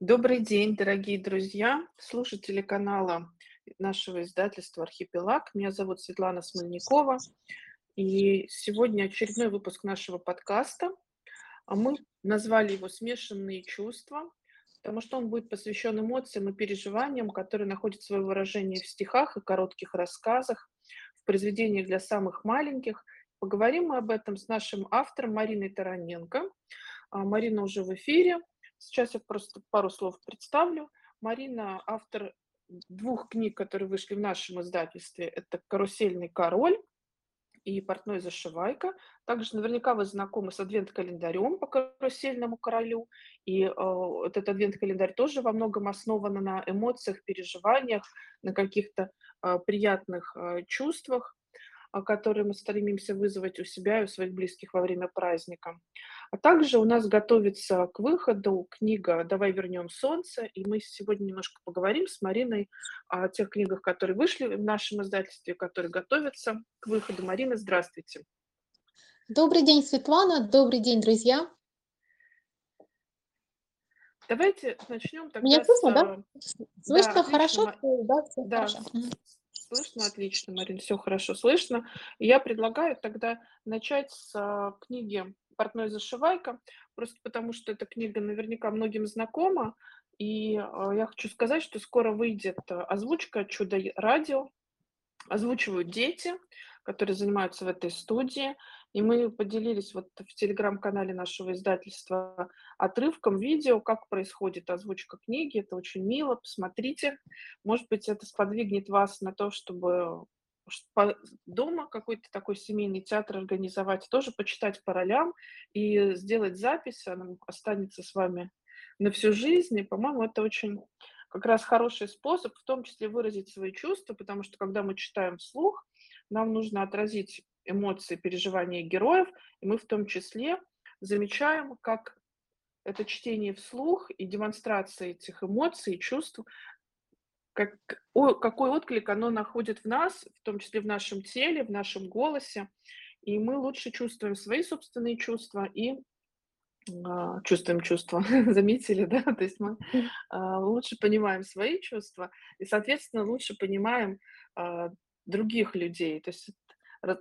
Добрый день, дорогие друзья, слушатели канала нашего издательства «Архипелаг». Меня зовут Светлана Смольникова, и сегодня очередной выпуск нашего подкаста. А мы назвали его «Смешанные чувства», потому что он будет посвящен эмоциям и переживаниям, которые находят свое выражение в стихах и коротких рассказах, в произведениях для самых маленьких. Поговорим мы об этом с нашим автором Мариной Тараненко. А, Марина уже в эфире. Сейчас я просто пару слов представлю. Марина – автор двух книг, которые вышли в нашем издательстве. Это «Карусельный король» и «Портной зашивайка». Также наверняка вы знакомы с адвент-календарем по «Карусельному королю». И э, этот адвент-календарь тоже во многом основан на эмоциях, переживаниях, на каких-то э, приятных э, чувствах которые мы стремимся вызвать у себя и у своих близких во время праздника. А также у нас готовится к выходу книга «Давай вернем солнце», и мы сегодня немножко поговорим с Мариной о тех книгах, которые вышли в нашем издательстве, которые готовятся к выходу. Марина, здравствуйте. Добрый день, Светлана. Добрый день, друзья. Давайте начнем тогда Меня слышно, с... да? Слышно да, хорошо? Да, да. Хорошо слышно отлично, Марин, все хорошо слышно. Я предлагаю тогда начать с а, книги «Портной зашивайка», просто потому что эта книга наверняка многим знакома, и а, я хочу сказать, что скоро выйдет а, озвучка «Чудо-радио», озвучивают дети, которые занимаются в этой студии. И мы поделились вот в телеграм-канале нашего издательства отрывком видео, как происходит озвучка книги. Это очень мило, посмотрите. Может быть, это сподвигнет вас на то, чтобы дома какой-то такой семейный театр организовать, тоже почитать по ролям и сделать запись, она останется с вами на всю жизнь. И, по-моему, это очень как раз хороший способ, в том числе выразить свои чувства, потому что когда мы читаем вслух, нам нужно отразить эмоции, переживания героев, и мы в том числе замечаем, как это чтение вслух и демонстрация этих эмоций, чувств, как, о, какой отклик оно находит в нас, в том числе в нашем теле, в нашем голосе, и мы лучше чувствуем свои собственные чувства и а, чувствуем чувства, заметили, да? То есть мы а, лучше понимаем свои чувства и, соответственно, лучше понимаем а, других людей. То есть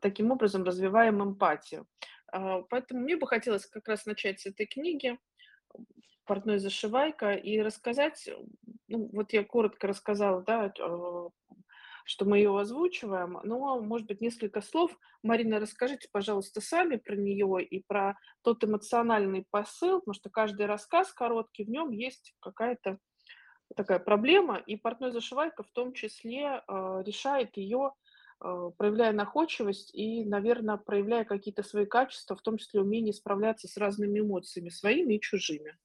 таким образом развиваем эмпатию. Поэтому мне бы хотелось как раз начать с этой книги «Портной зашивайка» и рассказать, ну, вот я коротко рассказала, да, что мы ее озвучиваем, но, может быть, несколько слов. Марина, расскажите, пожалуйста, сами про нее и про тот эмоциональный посыл, потому что каждый рассказ короткий, в нем есть какая-то такая проблема, и портной зашивайка в том числе э, решает ее Э, проявляя находчивость и, наверное, проявляя какие-то свои качества, в том числе умение справляться с разными эмоциями, своими и чужими.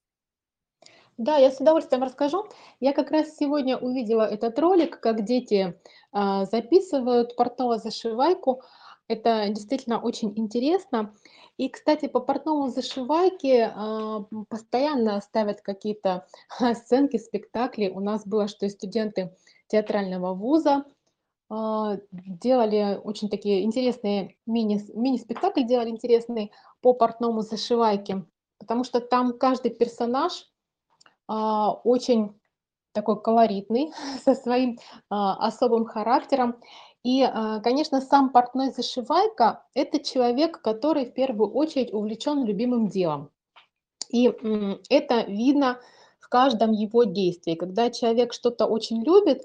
Да, я с удовольствием расскажу. Я как раз сегодня увидела этот ролик, как дети а, записывают портного зашивайку. Это действительно очень интересно. И, кстати, по портному зашивайке а, постоянно ставят какие-то сценки, спектакли. У нас было, что и студенты театрального вуза а, делали очень такие интересные мини, мини-спектакль делали интересный по портному зашивайке, потому что там каждый персонаж очень такой колоритный, со своим а, особым характером. И, а, конечно, сам портной зашивайка – это человек, который в первую очередь увлечен любимым делом. И это видно в каждом его действии. Когда человек что-то очень любит,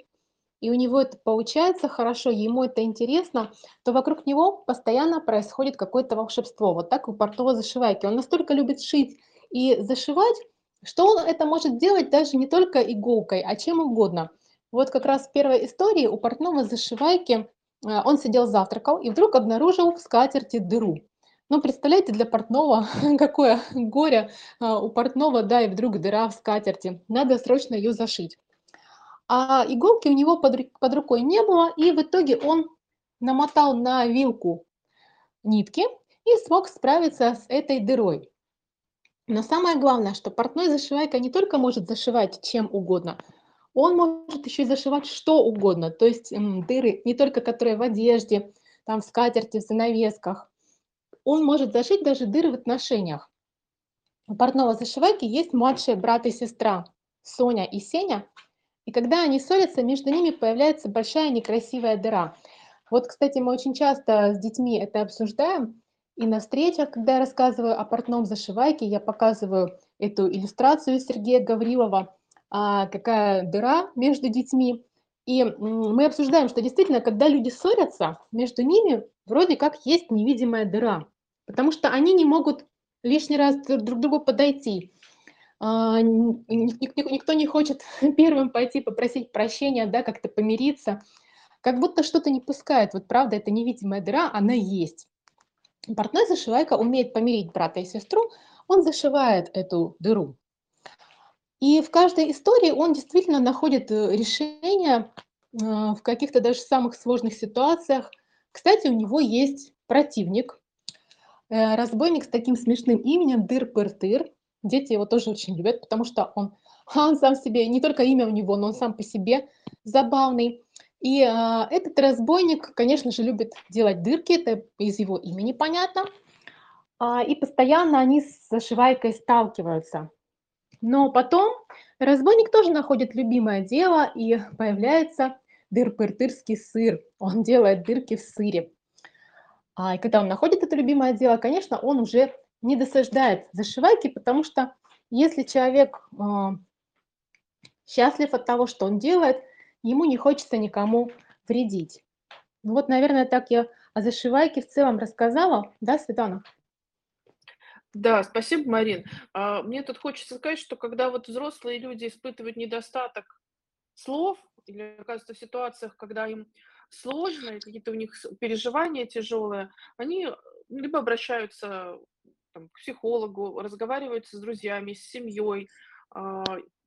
и у него это получается хорошо, ему это интересно, то вокруг него постоянно происходит какое-то волшебство. Вот так у портного зашивайки. Он настолько любит шить и зашивать, что он это может делать даже не только иголкой, а чем угодно. Вот как раз в первой истории у портного зашивайки э, он сидел завтракал и вдруг обнаружил в скатерти дыру. Ну, представляете, для портного какое горе э, у портного, да, и вдруг дыра в скатерти. Надо срочно ее зашить а иголки у него под, под рукой не было, и в итоге он намотал на вилку нитки и смог справиться с этой дырой. Но самое главное, что портной зашивайка не только может зашивать чем угодно, он может еще и зашивать что угодно, то есть дыры не только которые в одежде, там в скатерти, в занавесках. Он может зашить даже дыры в отношениях. У портного зашивайки есть младший брат и сестра. Соня и Сеня. И когда они ссорятся, между ними появляется большая некрасивая дыра. Вот, кстати, мы очень часто с детьми это обсуждаем. И на встречах, когда я рассказываю о портном зашивайке, я показываю эту иллюстрацию Сергея Гаврилова, а, какая дыра между детьми. И мы обсуждаем, что действительно, когда люди ссорятся, между ними вроде как есть невидимая дыра, потому что они не могут лишний раз друг к другу подойти. А, никто не хочет первым пойти попросить прощения, да, как-то помириться. Как будто что-то не пускает. Вот правда, это невидимая дыра, она есть. Портной зашивайка умеет помирить брата и сестру, он зашивает эту дыру. И в каждой истории он действительно находит э, решение а, в каких-то даже самых сложных ситуациях. Кстати, у него есть противник, э, разбойник с таким смешным именем Дыр-Пыр-Тыр. Дети его тоже очень любят, потому что он, он сам себе, не только имя у него, но он сам по себе забавный. И э, этот разбойник, конечно же, любит делать дырки, это из его имени понятно. А, и постоянно они с зашивайкой сталкиваются. Но потом разбойник тоже находит любимое дело, и появляется дыр-пыртырский сыр. Он делает дырки в сыре. А, и когда он находит это любимое дело, конечно, он уже не досаждает зашивайки, потому что если человек э, счастлив от того, что он делает, ему не хочется никому вредить. Ну вот, наверное, так я о зашивайке в целом рассказала. Да, Светлана? Да, спасибо, Марин. А, мне тут хочется сказать, что когда вот взрослые люди испытывают недостаток слов или оказываются в ситуациях, когда им сложно, какие-то у них переживания тяжелые, они либо обращаются там, к психологу, разговаривают с друзьями, с семьей, а,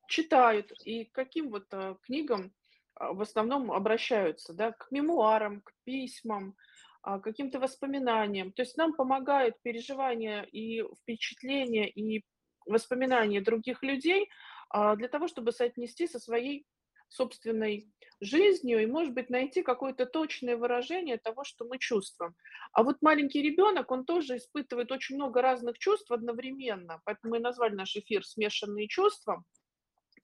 читают. И каким вот а, книгам в основном обращаются, да, к мемуарам, к письмам, а, каким-то воспоминаниям. То есть нам помогают переживания и впечатления и воспоминания других людей а, для того, чтобы соотнести со своей собственной жизнью и, может быть, найти какое-то точное выражение того, что мы чувствуем. А вот маленький ребенок, он тоже испытывает очень много разных чувств одновременно, поэтому мы назвали наш эфир «Смешанные чувства»,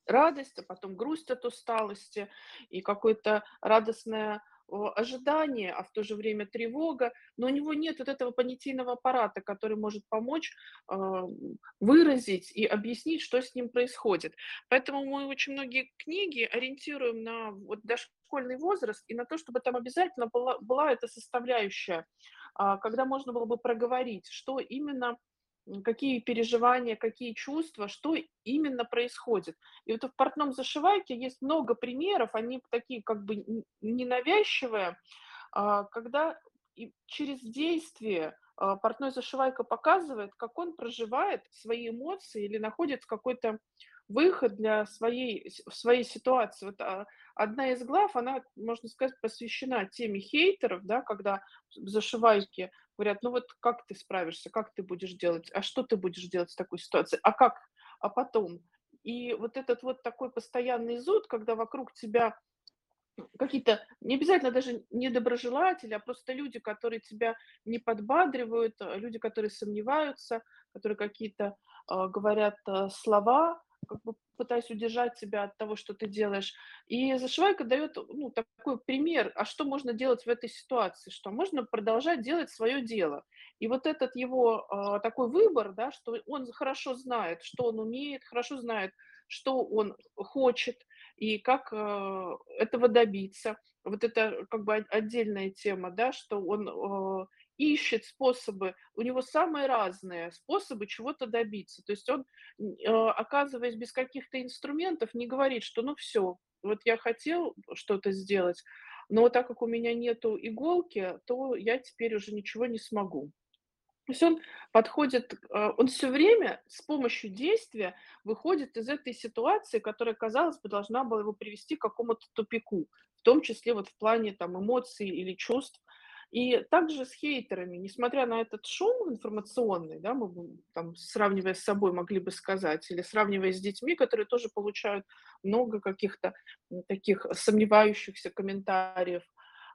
радость, а потом грусть от усталости и какое-то радостное ожидание, а в то же время тревога, но у него нет вот этого понятийного аппарата, который может помочь э, выразить и объяснить, что с ним происходит. Поэтому мы очень многие книги ориентируем на вот дошкольный возраст и на то, чтобы там обязательно была, была эта составляющая, э, когда можно было бы проговорить, что именно какие переживания, какие чувства, что именно происходит. И вот в портном зашивайке есть много примеров, они такие как бы ненавязчивые, а, когда через действие а, портной зашивайка показывает, как он проживает свои эмоции или находит какой-то выход для своей, своей ситуации. Вот а, одна из глав, она, можно сказать, посвящена теме хейтеров, да, когда зашивайки говорят, ну вот как ты справишься, как ты будешь делать, а что ты будешь делать в такой ситуации, а как, а потом. И вот этот вот такой постоянный зуд, когда вокруг тебя какие-то, не обязательно даже недоброжелатели, а просто люди, которые тебя не подбадривают, люди, которые сомневаются, которые какие-то э, говорят э, слова, как бы пытаясь удержать тебя от того, что ты делаешь. И зашивайка дает ну, такой пример, а что можно делать в этой ситуации, что можно продолжать делать свое дело. И вот этот его э, такой выбор, да, что он хорошо знает, что он умеет, хорошо знает, что он хочет и как э, этого добиться. Вот это как бы отдельная тема, да, что он э, ищет способы, у него самые разные способы чего-то добиться. То есть он, э, оказываясь без каких-то инструментов, не говорит, что ну все, вот я хотел что-то сделать, но так как у меня нету иголки, то я теперь уже ничего не смогу. То есть он подходит, э, он все время с помощью действия выходит из этой ситуации, которая, казалось бы, должна была его привести к какому-то тупику, в том числе вот в плане там эмоций или чувств. И также с хейтерами, несмотря на этот шум информационный, да, мы там, сравнивая с собой могли бы сказать, или сравнивая с детьми, которые тоже получают много каких-то таких сомневающихся комментариев,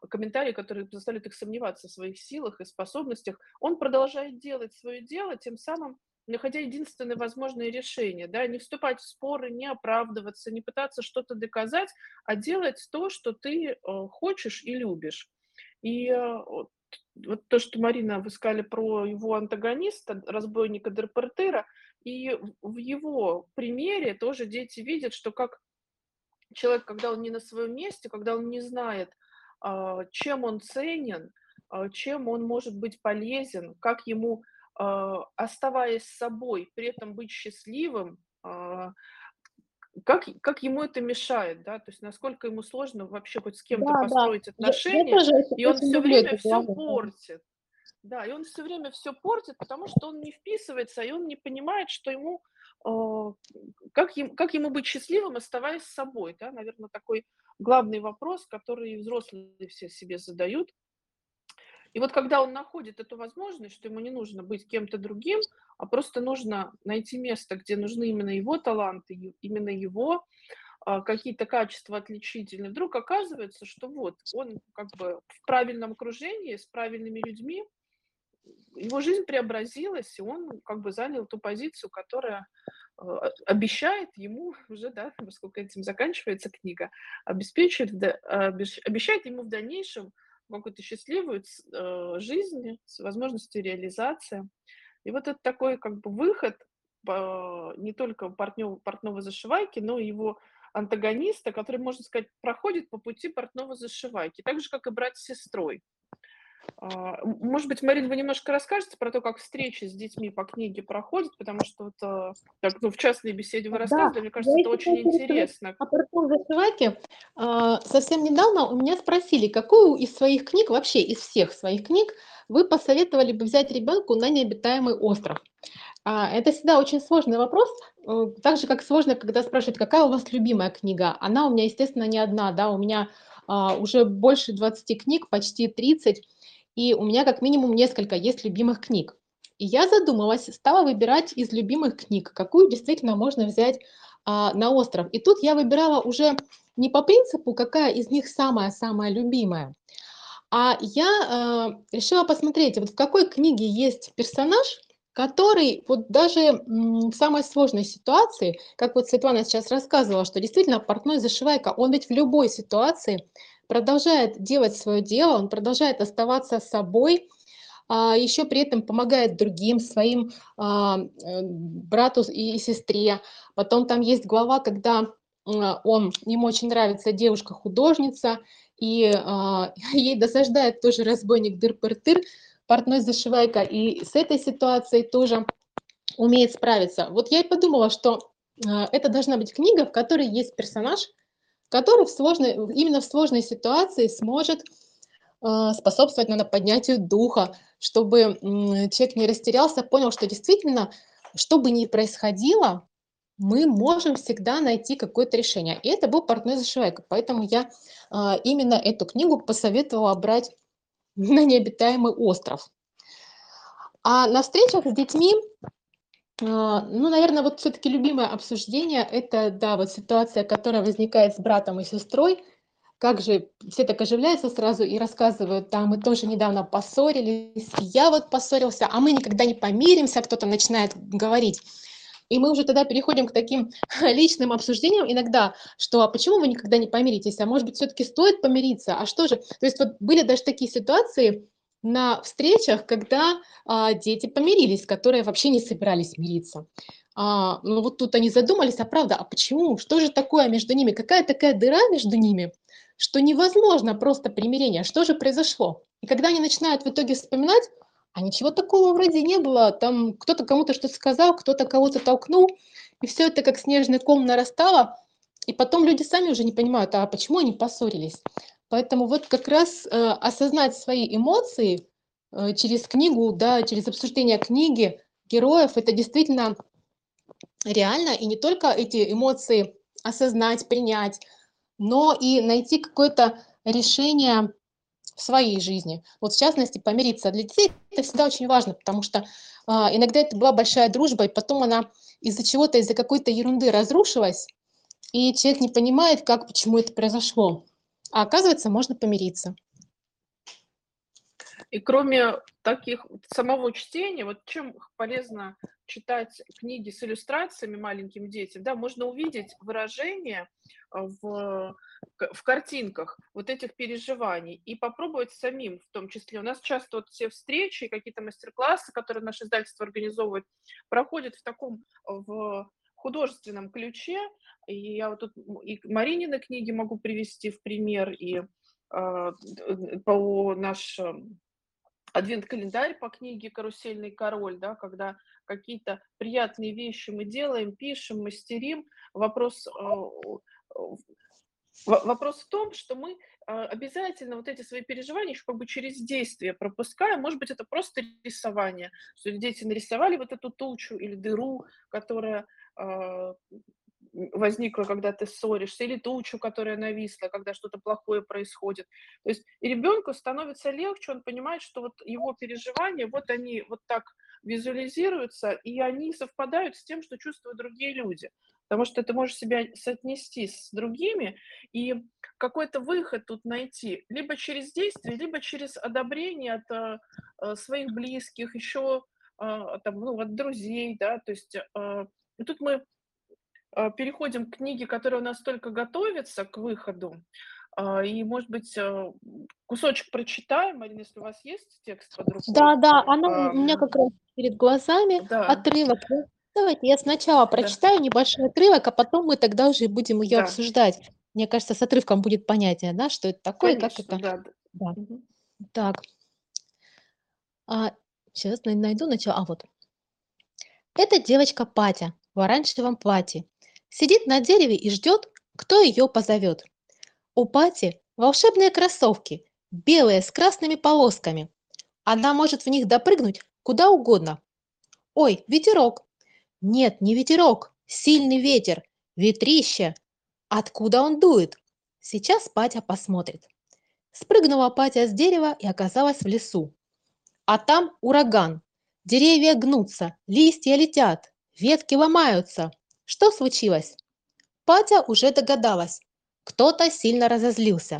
комментарии, которые заставляют их сомневаться в своих силах и способностях, он продолжает делать свое дело, тем самым находя единственное возможное решение, да, не вступать в споры, не оправдываться, не пытаться что-то доказать, а делать то, что ты э, хочешь и любишь. И э, вот то, что, Марина, вы сказали про его антагониста, разбойника Дерпортера, и в его примере тоже дети видят, что как человек, когда он не на своем месте, когда он не знает, а, чем он ценен, а, чем он может быть полезен, как ему, а, оставаясь собой, при этом быть счастливым, как, как ему это мешает, да, то есть насколько ему сложно вообще хоть с кем-то Да, да. построить Я, я отношения, тоже и он все время эту все главу. портит. Да, и он все время все портит, потому что он не вписывается, и он не понимает, что ему, э, как, ему, как ему быть счастливым, оставаясь собой, да, наверное, такой главный вопрос, который взрослые все себе задают. И вот когда он находит эту возможность, что ему не нужно быть кем-то другим, а просто нужно найти место, где нужны именно его таланты, именно его а, какие-то качества отличительные, вдруг оказывается, что вот он как бы в правильном окружении, с правильными людьми, его жизнь преобразилась, и он как бы занял ту позицию, которая а, обещает ему уже, да, поскольку этим заканчивается книга, обеспечивает, обещает ему в дальнейшем какую-то счастливую э, жизнь с возможностью реализации. И вот это такой как бы выход не только партнер, портного зашивайки, но и его антагониста, который, можно сказать, проходит по пути портного зашивайки, так же, как и брат с сестрой. А, может быть, Марина, вы немножко расскажете про то, как встречи с детьми по книге проходят, потому что вот а, так, ну, в частной беседе вы рассказывали, да, мне кажется, это очень интересно. А портном зашивайке совсем недавно у меня спросили, какую из своих книг, вообще из всех своих книг, вы посоветовали бы взять ребенку на необитаемый остров? А, это всегда очень сложный вопрос, э, так же, как сложно, когда спрашивают, какая у вас любимая книга. Она у меня, естественно, не одна, да, у меня уже больше 20 книг, почти 30, и у меня как минимум несколько есть любимых книг. И я задумалась, стала выбирать из любимых книг, какую действительно можно взять а, на остров. И тут я выбирала уже не по принципу, какая из них самая-самая любимая, а я э, решила посмотреть, вот в какой книге есть персонаж, который вот даже в самой сложной ситуации, как вот Светлана сейчас рассказывала, что действительно портной зашивайка, он ведь в любой ситуации продолжает делать свое дело, он продолжает оставаться собой, а еще при этом помогает другим, своим а, э, брату и сестре. Потом там есть глава, когда он, ему очень нравится девушка-художница, и а, ей досаждает тоже разбойник дыр-пыр-тыр, портной зашивайка, и с этой ситуацией тоже умеет справиться. Вот я и подумала, что это должна быть книга, в которой есть персонаж, который в сложной, именно в сложной ситуации сможет а, способствовать наверное, поднятию духа, чтобы человек не растерялся, понял, что действительно, что бы ни происходило, мы можем всегда найти какое-то решение. И это был портной зашивайка. Поэтому я а, именно эту книгу посоветовала брать на необитаемый остров. А на встречах с детьми, ну, наверное, вот все-таки любимое обсуждение – это, да, вот ситуация, которая возникает с братом и сестрой, как же все так оживляются сразу и рассказывают, да, мы тоже недавно поссорились, я вот поссорился, а мы никогда не помиримся, кто-то начинает говорить. И мы уже тогда переходим к таким личным обсуждениям иногда, что а почему вы никогда не помиритесь, а может быть все-таки стоит помириться, а что же? То есть вот были даже такие ситуации на встречах, когда а, дети помирились, которые вообще не собирались мириться. А, ну вот тут они задумались, а правда, а почему? Что же такое между ними? Какая такая дыра между ними, что невозможно просто примирение? Что же произошло? И когда они начинают в итоге вспоминать, а ничего такого вроде не было. Там кто-то кому-то что-то сказал, кто-то кого-то толкнул, и все это как снежный ком нарастало. И потом люди сами уже не понимают, а почему они поссорились. Поэтому вот как раз э, осознать свои эмоции э, через книгу, да, через обсуждение книги, героев, это действительно реально. И не только эти эмоции осознать, принять, но и найти какое-то решение в своей жизни. Вот в частности, помириться. Для детей это всегда очень важно, потому что а, иногда это была большая дружба, и потом она из-за чего-то, из-за какой-то ерунды разрушилась, и человек не понимает, как, почему это произошло. А оказывается, можно помириться. И кроме таких самого чтения, вот чем полезно читать книги с иллюстрациями маленьким детям, да, можно увидеть выражение а, в, в картинках вот этих переживаний и попробовать самим в том числе. У нас часто вот все встречи, какие-то мастер-классы, которые наше издательство организовывает, проходят в таком в художественном ключе. И я вот тут и Маринины книги могу привести в пример, и э, по наш адвент-календарь по книге «Карусельный король», да, когда какие-то приятные вещи мы делаем, пишем, мастерим. Вопрос, э, вопрос в том, что мы э, обязательно вот эти свои переживания еще как бы через действие пропускаем. Может быть, это просто рисование, что дети нарисовали вот эту тучу или дыру, которая э, возникла, когда ты ссоришься, или тучу, которая нависла, когда что-то плохое происходит. То есть и ребенку становится легче, он понимает, что вот его переживания, вот они вот так визуализируются, и они совпадают с тем, что чувствуют другие люди. Потому что ты можешь себя соотнести с другими и какой-то выход тут найти, либо через действие, либо через одобрение от э, своих близких, еще там, ну, от друзей, да, то есть э, тут мы а, переходим к книге, которая у нас только готовится к выходу. А, и, может быть, а, кусочек прочитаем, Марина, если у вас есть текст рукой. Да, да, она у меня как раз перед глазами, Да, отрывок. Давайте я сначала да, прочитаю небольшой отрывок, а потом мы тогда уже будем ее да, обсуждать. Мне кажется, с отрывком будет понятнее, да, что это такое, как конечно, это. да. да. Да. Мгм. Так, а, сейчас найду начало. А вот. Это девочка Патя в оранжевом платье. Сидит на дереве и ждет, кто ее позовет. У Пати волшебные кроссовки, белые с красными полосками. Она может в них допрыгнуть куда угодно. Ой, ветерок. Нет, не ветерок, сильный ветер, ветрище. Откуда он дует? Сейчас Патя посмотрит. Спрыгнула Патя с дерева и оказалась в лесу. А там ураган. Деревья гнутся, листья летят, ветки ломаются. Что случилось? Патя уже догадалась. Кто-то сильно разозлился.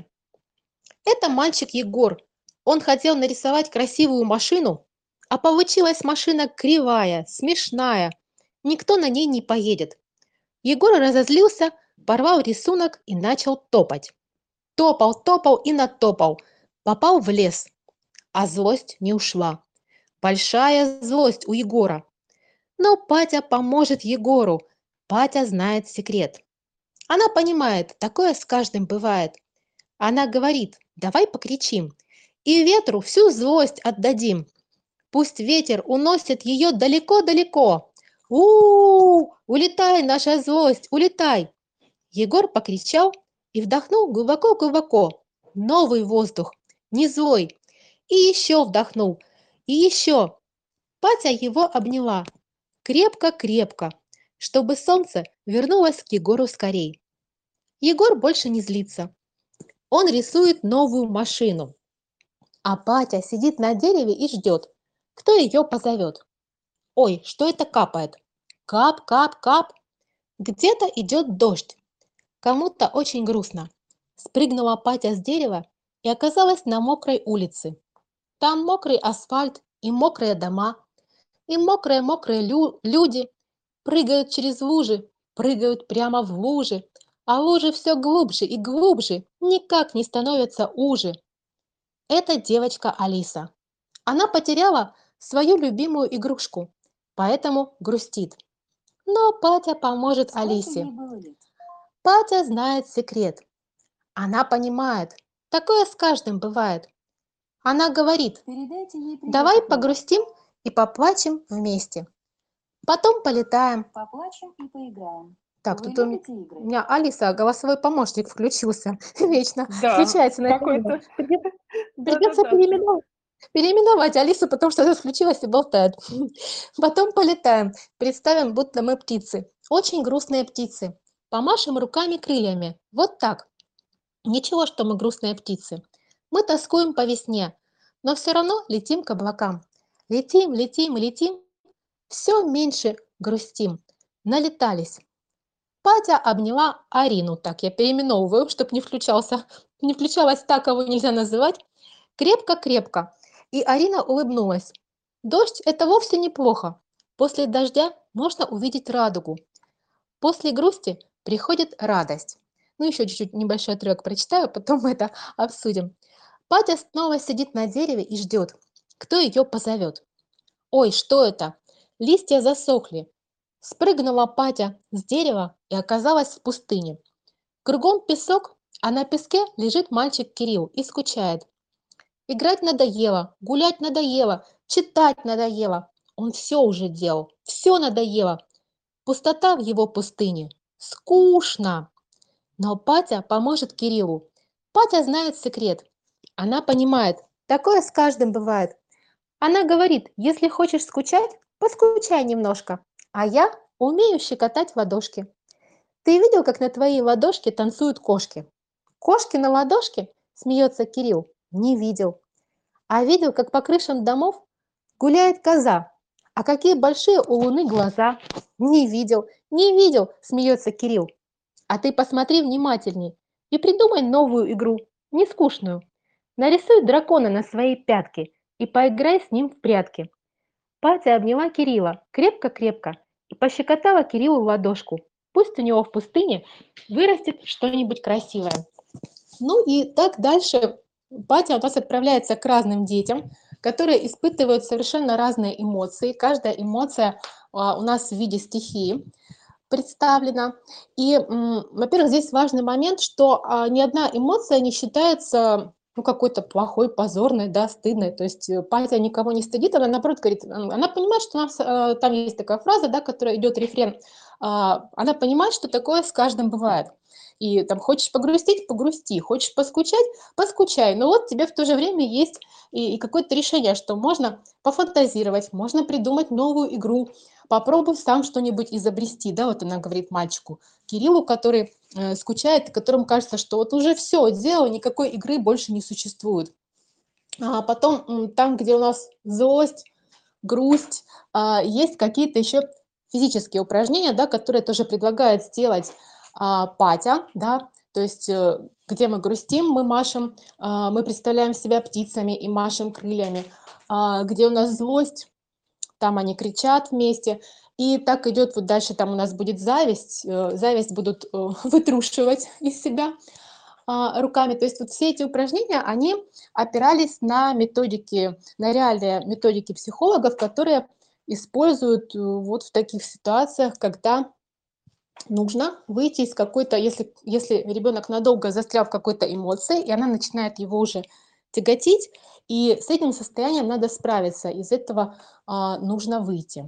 Это мальчик Егор. Он хотел нарисовать красивую машину, а получилась машина кривая, смешная. Никто на ней не поедет. Егор разозлился, порвал рисунок и начал топать. Топал, топал и натопал. Попал в лес. А злость не ушла. Большая злость у Егора. Но Патя поможет Егору, Патя знает секрет. Она понимает, такое с каждым бывает. Она говорит, давай покричим, и ветру всю злость отдадим. Пусть ветер уносит ее далеко-далеко. у у Улетай, наша злость, улетай! Егор покричал и вдохнул глубоко-глубоко. Новый воздух, не злой. И еще вдохнул, и еще. Патя его обняла. Крепко-крепко чтобы солнце вернулось к Егору скорей. Егор больше не злится. Он рисует новую машину. А Патя сидит на дереве и ждет, кто ее позовет. Ой, что это капает? Кап, кап, кап. Где-то идет дождь. Кому-то очень грустно. Спрыгнула Патя с дерева и оказалась на мокрой улице. Там мокрый асфальт и мокрые дома, и мокрые-мокрые лю люди, прыгают через лужи, прыгают прямо в лужи, а лужи все глубже и глубже, никак не становятся уже. Это девочка Алиса. Она потеряла свою любимую игрушку, поэтому грустит. Но Патя поможет Сколько Алисе. Патя знает секрет. Она понимает, такое с каждым бывает. Она говорит, давай погрустим и поплачем вместе. Потом полетаем. Поплачем и поиграем. Так, Вы тут у меня Алиса, голосовой помощник включился. Вечно Да, включается на какой-то... Придется придется Да-да-да. переименовать. Переименовать Алису, потому что она включилась и болтает. Потом полетаем. Представим, будто мы птицы. Очень грустные птицы. Помашем руками крыльями. Вот так. Ничего, что мы грустные птицы. Мы тоскуем по весне, но все равно летим к облакам. Летим, летим, летим, все меньше грустим. Налетались. Патя обняла Арину, так я переименовываю, чтобы не включался, не включалась так, кого нельзя называть, крепко-крепко. И Арина улыбнулась. Дождь – это вовсе неплохо. После дождя можно увидеть радугу. После грусти приходит радость. Ну, еще чуть-чуть небольшой отрывок прочитаю, потом мы это обсудим. Патя снова сидит на дереве и ждет, кто ее позовет. Ой, что это? Листья засохли. Спрыгнула Патя с дерева и оказалась в пустыне. Кругом песок, а на песке лежит мальчик Кирилл и скучает. Играть надоело, гулять надоело, читать надоело. Он все уже делал, все надоело. Пустота в его пустыне. Скучно. Но Патя поможет Кириллу. Патя знает секрет. Она понимает, такое с каждым бывает. Она говорит, если хочешь скучать, поскучай немножко. А я умею щекотать ладошки. Ты видел, как на твоей ладошке танцуют кошки? Кошки на ладошке? Смеется Кирилл. Не видел. А видел, как по крышам домов гуляет коза. А какие большие у луны глаза? Не видел, не видел, смеется Кирилл. А ты посмотри внимательней и придумай новую игру, не скучную. Нарисуй дракона на своей пятке и поиграй с ним в прятки. Патя обняла Кирилла крепко-крепко и пощекотала Кириллу ладошку. Пусть у него в пустыне вырастет что-нибудь красивое. Ну и так дальше Патя у нас отправляется к разным детям, которые испытывают совершенно разные эмоции. Каждая эмоция а, у нас в виде стихии представлена. И, во-первых, здесь важный момент, что а, ни одна эмоция не считается ну, какой-то плохой, позорной, да, стыдной. То есть э, Патя никого не стыдит, она наоборот говорит, она понимает, что у нас, э, там есть такая фраза, да, которая идет рефрен, а, она понимает, что такое с каждым бывает. И там хочешь погрустить, погрусти, хочешь поскучать, поскучай. Но вот тебе в то же время есть и, и какое-то решение, что можно пофантазировать, можно придумать новую игру, попробуй сам что-нибудь изобрести, да, вот она говорит мальчику, Кириллу, который э, скучает, которому кажется, что вот уже все сделал, никакой игры больше не существует. А потом там, где у нас злость, грусть, э, есть какие-то еще физические упражнения, да, которые тоже предлагает сделать э, Патя, да, то есть э, где мы грустим, мы машем, э, мы представляем себя птицами и машем крыльями, э, где у нас злость, там они кричат вместе, и так идет вот дальше, там у нас будет зависть, э, зависть будут э, вытрушивать из себя а, руками. То есть вот все эти упражнения, они опирались на методики, на реальные методики психологов, которые используют э, вот в таких ситуациях, когда нужно выйти из какой-то, если, если ребенок надолго застрял в какой-то эмоции, и она начинает его уже тяготить, и с этим состоянием надо справиться, из этого а, нужно выйти.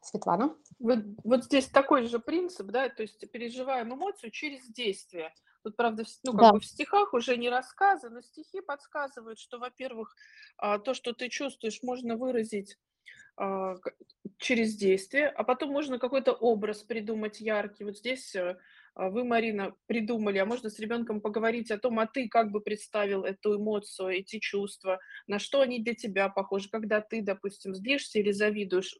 Светлана? Вот, вот здесь такой же принцип, да, то есть переживаем эмоцию через действие. Тут, правда, ну, как да. бы в стихах уже не рассказано, стихи подсказывают, что, во-первых, а, то, что ты чувствуешь, можно выразить а, через действие, а потом можно какой-то образ придумать яркий. Вот здесь э, вы, Марина, придумали, а можно с ребенком поговорить о том, а ты как бы представил эту эмоцию, эти чувства, на что они для тебя похожи, когда ты, допустим, злишься или завидуешь,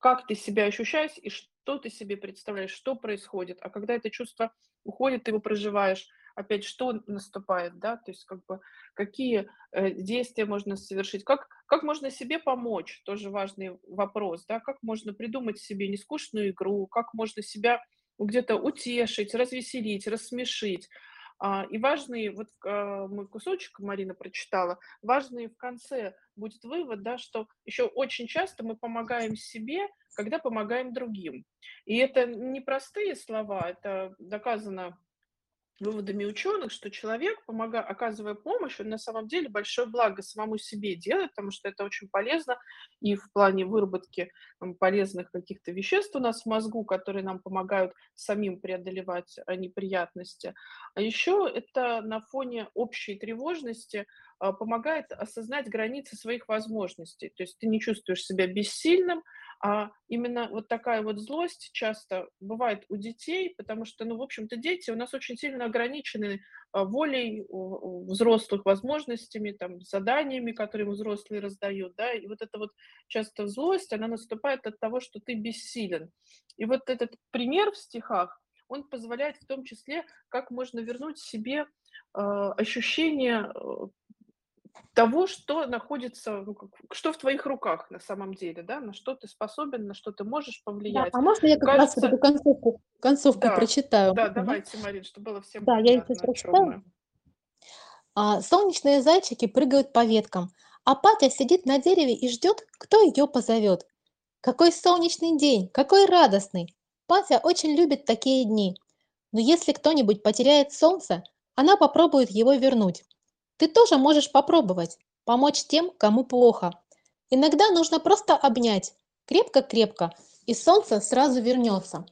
как ты себя ощущаешь и что ты себе представляешь, что происходит. А когда это чувство уходит, ты его проживаешь, опять что наступает, да, то есть как бы какие э, действия можно совершить, как, как можно себе помочь, тоже важный вопрос, да, как можно придумать себе нескучную игру, как можно себя где-то утешить, развеселить, рассмешить. А, и важный, вот а, мой кусочек Марина прочитала, важный в конце будет вывод, да, что еще очень часто мы помогаем себе, когда помогаем другим. И это не простые слова, это доказано выводами ученых, что человек, помогая, оказывая помощь, он на самом деле большое благо самому себе делает, потому что это очень полезно и в плане выработки полезных каких-то веществ у нас в мозгу, которые нам помогают самим преодолевать а, неприятности. А еще это на фоне общей тревожности а, помогает осознать границы своих возможностей. То есть ты не чувствуешь себя бессильным, а именно вот такая вот злость часто бывает у детей, потому что, ну, в общем-то, дети у нас очень сильно ограничены а, волей взрослых, возможностями, там, заданиями, которые взрослые раздают, да, и вот эта вот часто злость, она наступает от того, что ты бессилен. И вот этот пример в стихах, он позволяет в том числе, как можно вернуть себе э, ощущение того, что находится, ну, как, что в твоих руках на самом деле, да, на что ты способен, на что ты можешь Да, повлиять. а можно я как раз Кажется, эту концовку, концовку да, прочитаю? да, Мгм. давайте, Марин, чтобы было всем Да, я ее сейчас понятно, о чем прочитаю. А, солнечные зайчики прыгают по веткам, а Патя сидит на дереве и ждет, кто ее позовет. Какой солнечный день, какой радостный! Патя очень любит такие дни. Но если кто-нибудь потеряет солнце, она попробует его вернуть. Ты тоже можешь попробовать, помочь тем, кому плохо. Иногда нужно просто обнять, крепко-крепко, и солнце сразу вернется.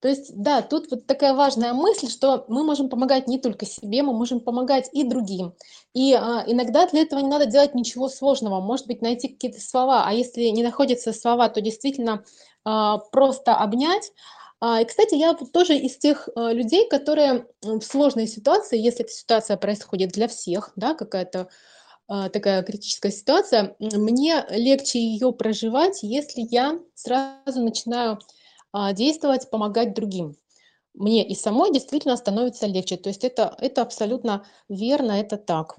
То есть, да, тут вот такая важная мысль, что мы можем помогать не только себе, мы можем помогать и другим. И а, иногда для этого не надо делать ничего сложного, может быть, найти какие-то слова, а если не находятся слова, то действительно а, просто обнять. А, и, кстати, я тоже из тех а, людей, которые в сложной ситуации, если эта ситуация происходит для всех, да, какая-то а, такая критическая ситуация, мне легче ее проживать, если я сразу начинаю а, действовать, помогать другим. Мне и самой действительно становится легче. То есть это, это абсолютно верно, это так.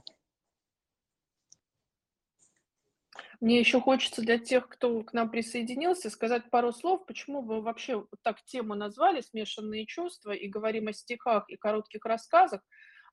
Мне еще хочется для тех, кто к нам присоединился, сказать пару слов, почему вы вообще так тему назвали «Смешанные чувства» и говорим о стихах и коротких рассказах.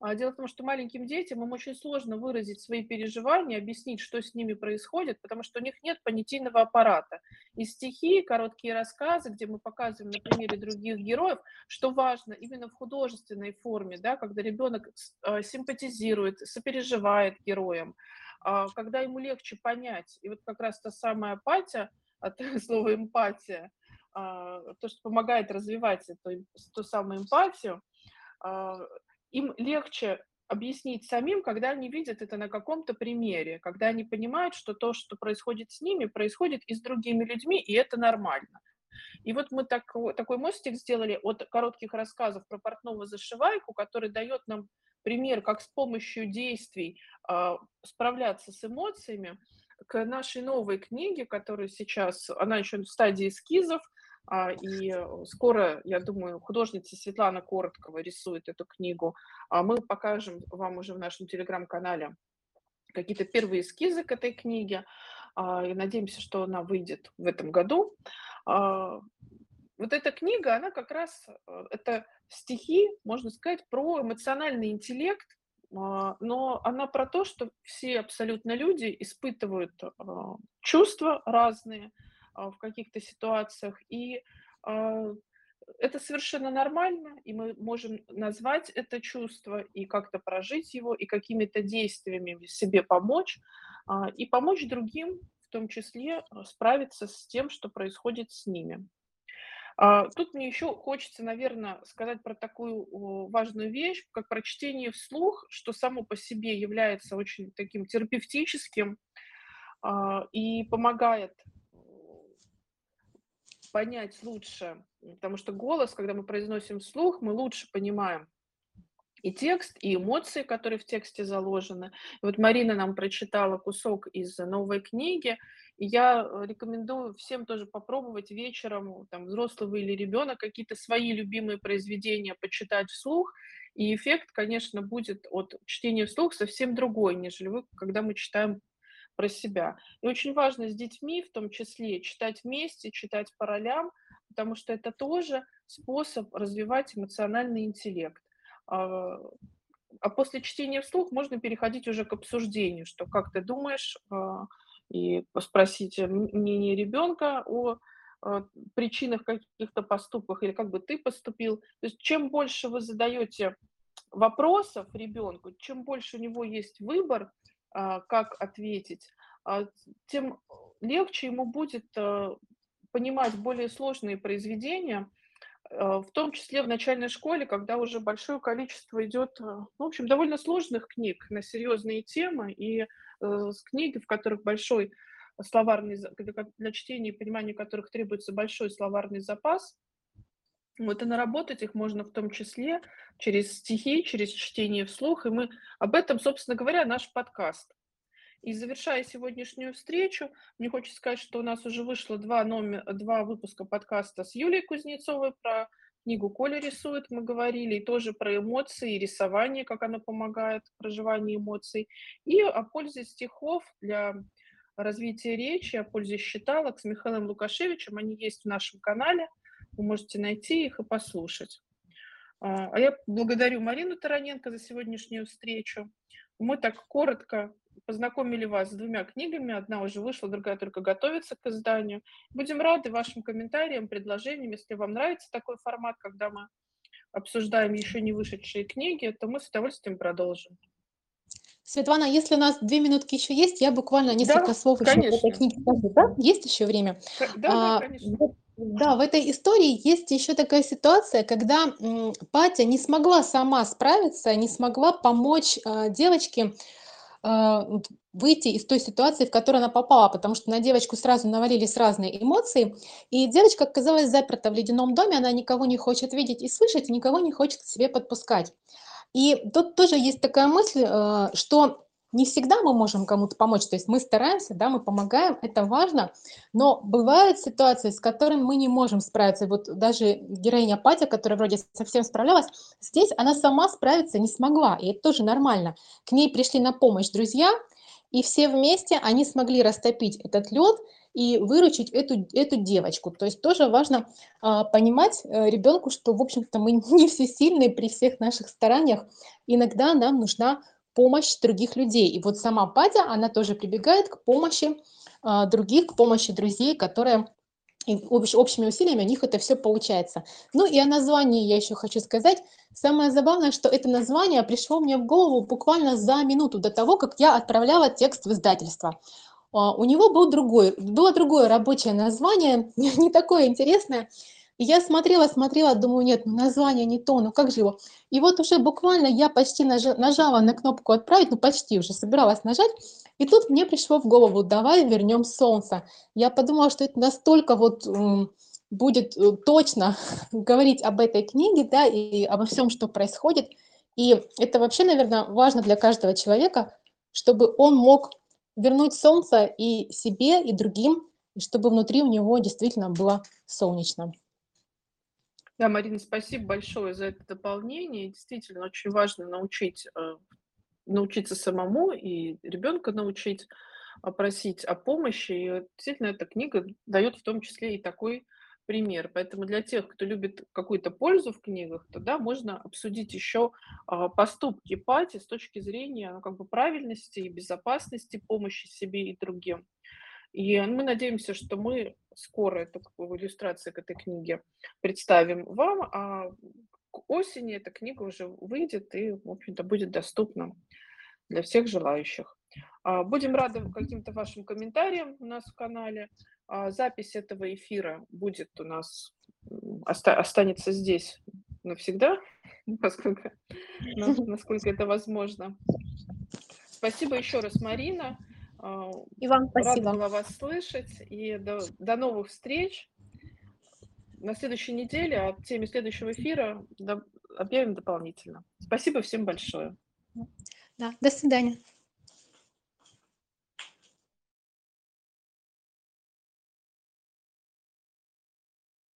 А, Дело в том, что маленьким детям им очень сложно выразить свои переживания, объяснить, что с ними происходит, потому что у них нет понятийного аппарата. И стихи, короткие рассказы, где мы показываем на примере других героев, что важно именно в художественной форме, да, когда ребенок э, симпатизирует, сопереживает героям, а, когда ему легче понять. И вот как раз та самая апатия, от слова эмпатия, а, то, что помогает развивать эту, ту самую эмпатию, а, им легче объяснить самим, когда они видят это на каком-то примере, когда они понимают, что то, что происходит с ними, происходит и с другими людьми, и это нормально. И вот мы так, такой мостик сделали от коротких рассказов про портного зашивайку, который дает нам пример, как с помощью действий а, справляться с эмоциями, к нашей новой книге, которая сейчас, она еще в стадии эскизов, а, и э, скоро, я думаю, художница Светлана Короткова рисует эту книгу. А мы покажем вам уже в нашем телеграм-канале какие-то первые эскизы к этой книге. И надеемся, что она выйдет в этом году. Вот эта книга, она как раз, э, это стихи, можно сказать, про эмоциональный интеллект, а, но она про то, что все абсолютно люди испытывают а, чувства разные, а, в каких-то ситуациях. И это совершенно нормально, и мы можем назвать это чувство и как-то прожить его, и какими-то действиями себе помочь, и помочь другим, в том числе, справиться с тем, что происходит с ними. А, Тут мне еще хочется, наверное, сказать про такую важную вещь, как про чтение вслух, что само по себе является очень таким терапевтическим а, и помогает понять лучше, потому что голос, когда мы произносим вслух, мы лучше понимаем и текст, и эмоции, которые в тексте заложены. Вот Марина нам прочитала кусок из новой книги, я э, рекомендую всем тоже попробовать вечером, там, взрослый вы или ребенок, какие-то свои любимые произведения почитать вслух, и эффект, конечно, будет от чтения вслух совсем другой, нежели вы, когда мы читаем про себя. И очень важно с детьми, в том числе, читать вместе, читать по ролям, потому что это тоже способ развивать эмоциональный интеллект. А а после чтения вслух можно переходить уже к обсуждению, что как ты думаешь, а, и спросить м- мнение ребенка о а, причинах каких-то поступках или как бы ты поступил. То есть чем больше вы задаете вопросов ребенку, чем больше у него есть выбор, а, как ответить, а, тем легче ему будет а, понимать более сложные произведения, в том числе в начальной школе, когда уже большое количество идет, ну, в общем, довольно сложных книг на серьезные темы, и э, книги, в которых большой словарный, для чтения и понимания которых требуется большой словарный запас, вот и наработать их можно в том числе через стихи, через чтение вслух, и мы об этом, собственно говоря, наш подкаст. И завершая сегодняшнюю встречу, мне хочется сказать, что у нас уже вышло два, номер, два выпуска подкаста с Юлией Кузнецовой про книгу «Коля рисует», мы говорили, и тоже про эмоции, и рисование, как оно помогает в проживании эмоций, и о пользе стихов для развития речи, о пользе считалок с Михаилом Лукашевичем. Они есть в нашем канале, вы можете найти их и послушать. А, а я благодарю Марину Тараненко за сегодняшнюю встречу. Мы так коротко познакомили вас с двумя книгами. Одна уже вышла, другая только готовится к изданию. Будем рады вашим комментариям, предложениям. Если вам нравится такой формат, когда мы обсуждаем еще не вышедшие книги, то мы с удовольствием продолжим. Светлана, если у нас две минутки еще есть, я буквально несколько да, слов еще конечно. по этой книге скажу. Да? Есть еще время? Да, а, да, конечно. Да, в этой истории есть еще такая ситуация, когда Патя не смогла сама справиться, не смогла помочь э, девочке выйти из той ситуации, в которую она попала, потому что на девочку сразу навалились разные эмоции, и девочка оказалась заперта в ледяном доме, она никого не хочет видеть и слышать, никого не хочет к себе подпускать. И тут тоже есть такая мысль, э, что не всегда мы можем кому-то помочь, то есть мы стараемся, да, мы помогаем, это важно, но бывают ситуации, с которыми мы не можем справиться. Вот даже героиня Патя, которая вроде совсем справлялась, здесь она сама справиться не смогла, и это тоже нормально. К ней пришли на помощь друзья, и все вместе они смогли растопить этот лед и выручить эту, эту девочку. То есть тоже важно а, понимать а, ребенку, что, в общем-то, мы не все сильные при всех наших стараниях. Иногда нам нужна помощь других людей. И вот сама Патя, она тоже прибегает к помощи а, других, к помощи друзей, которые и общ, общими усилиями у них это все получается. Ну и о названии я еще хочу сказать. Самое забавное, что это название пришло мне в голову буквально за минуту до того, как я отправляла текст в издательство. А, у него был другой, было другое рабочее название, не такое интересное. И я смотрела, смотрела, думаю, нет, ну название не то, ну как же его? И вот уже буквально я почти нажала на кнопку «Отправить», ну почти уже собиралась нажать, и тут мне пришло в голову «Давай вернем солнце». Я подумала, что это настолько вот будет э, точно говорить об этой книге, да, и обо всем, что происходит. И это вообще, наверное, важно для каждого человека, чтобы он мог вернуть солнце и себе, и другим, и чтобы внутри у него действительно было солнечно. Да, Марина, спасибо большое за это дополнение. Действительно, очень важно научить, э, научиться самому и ребенка научить просить о помощи. И действительно, эта книга дает в том числе и такой пример. Поэтому для тех, кто любит какую-то пользу в книгах, то да, можно обсудить еще а, поступки Пати с точки зрения ну, как бы правильности и безопасности помощи себе и другим. И мы надеемся, что мы скоро эту иллюстрацию к этой книге представим вам, а к осени эта книга уже выйдет и, в общем-то, будет доступна для всех желающих. А, будем рады каким-то вашим комментариям у нас в канале. А, запись этого эфира будет у нас, останется здесь навсегда, насколько, насколько это возможно. Спасибо еще раз, Марина. А, и вам спасибо. Рада была вас слышать. И до, до новых встреч. На следующей неделе о теме следующего эфира объявим дополнительно. Спасибо всем большое. Да, до свидания.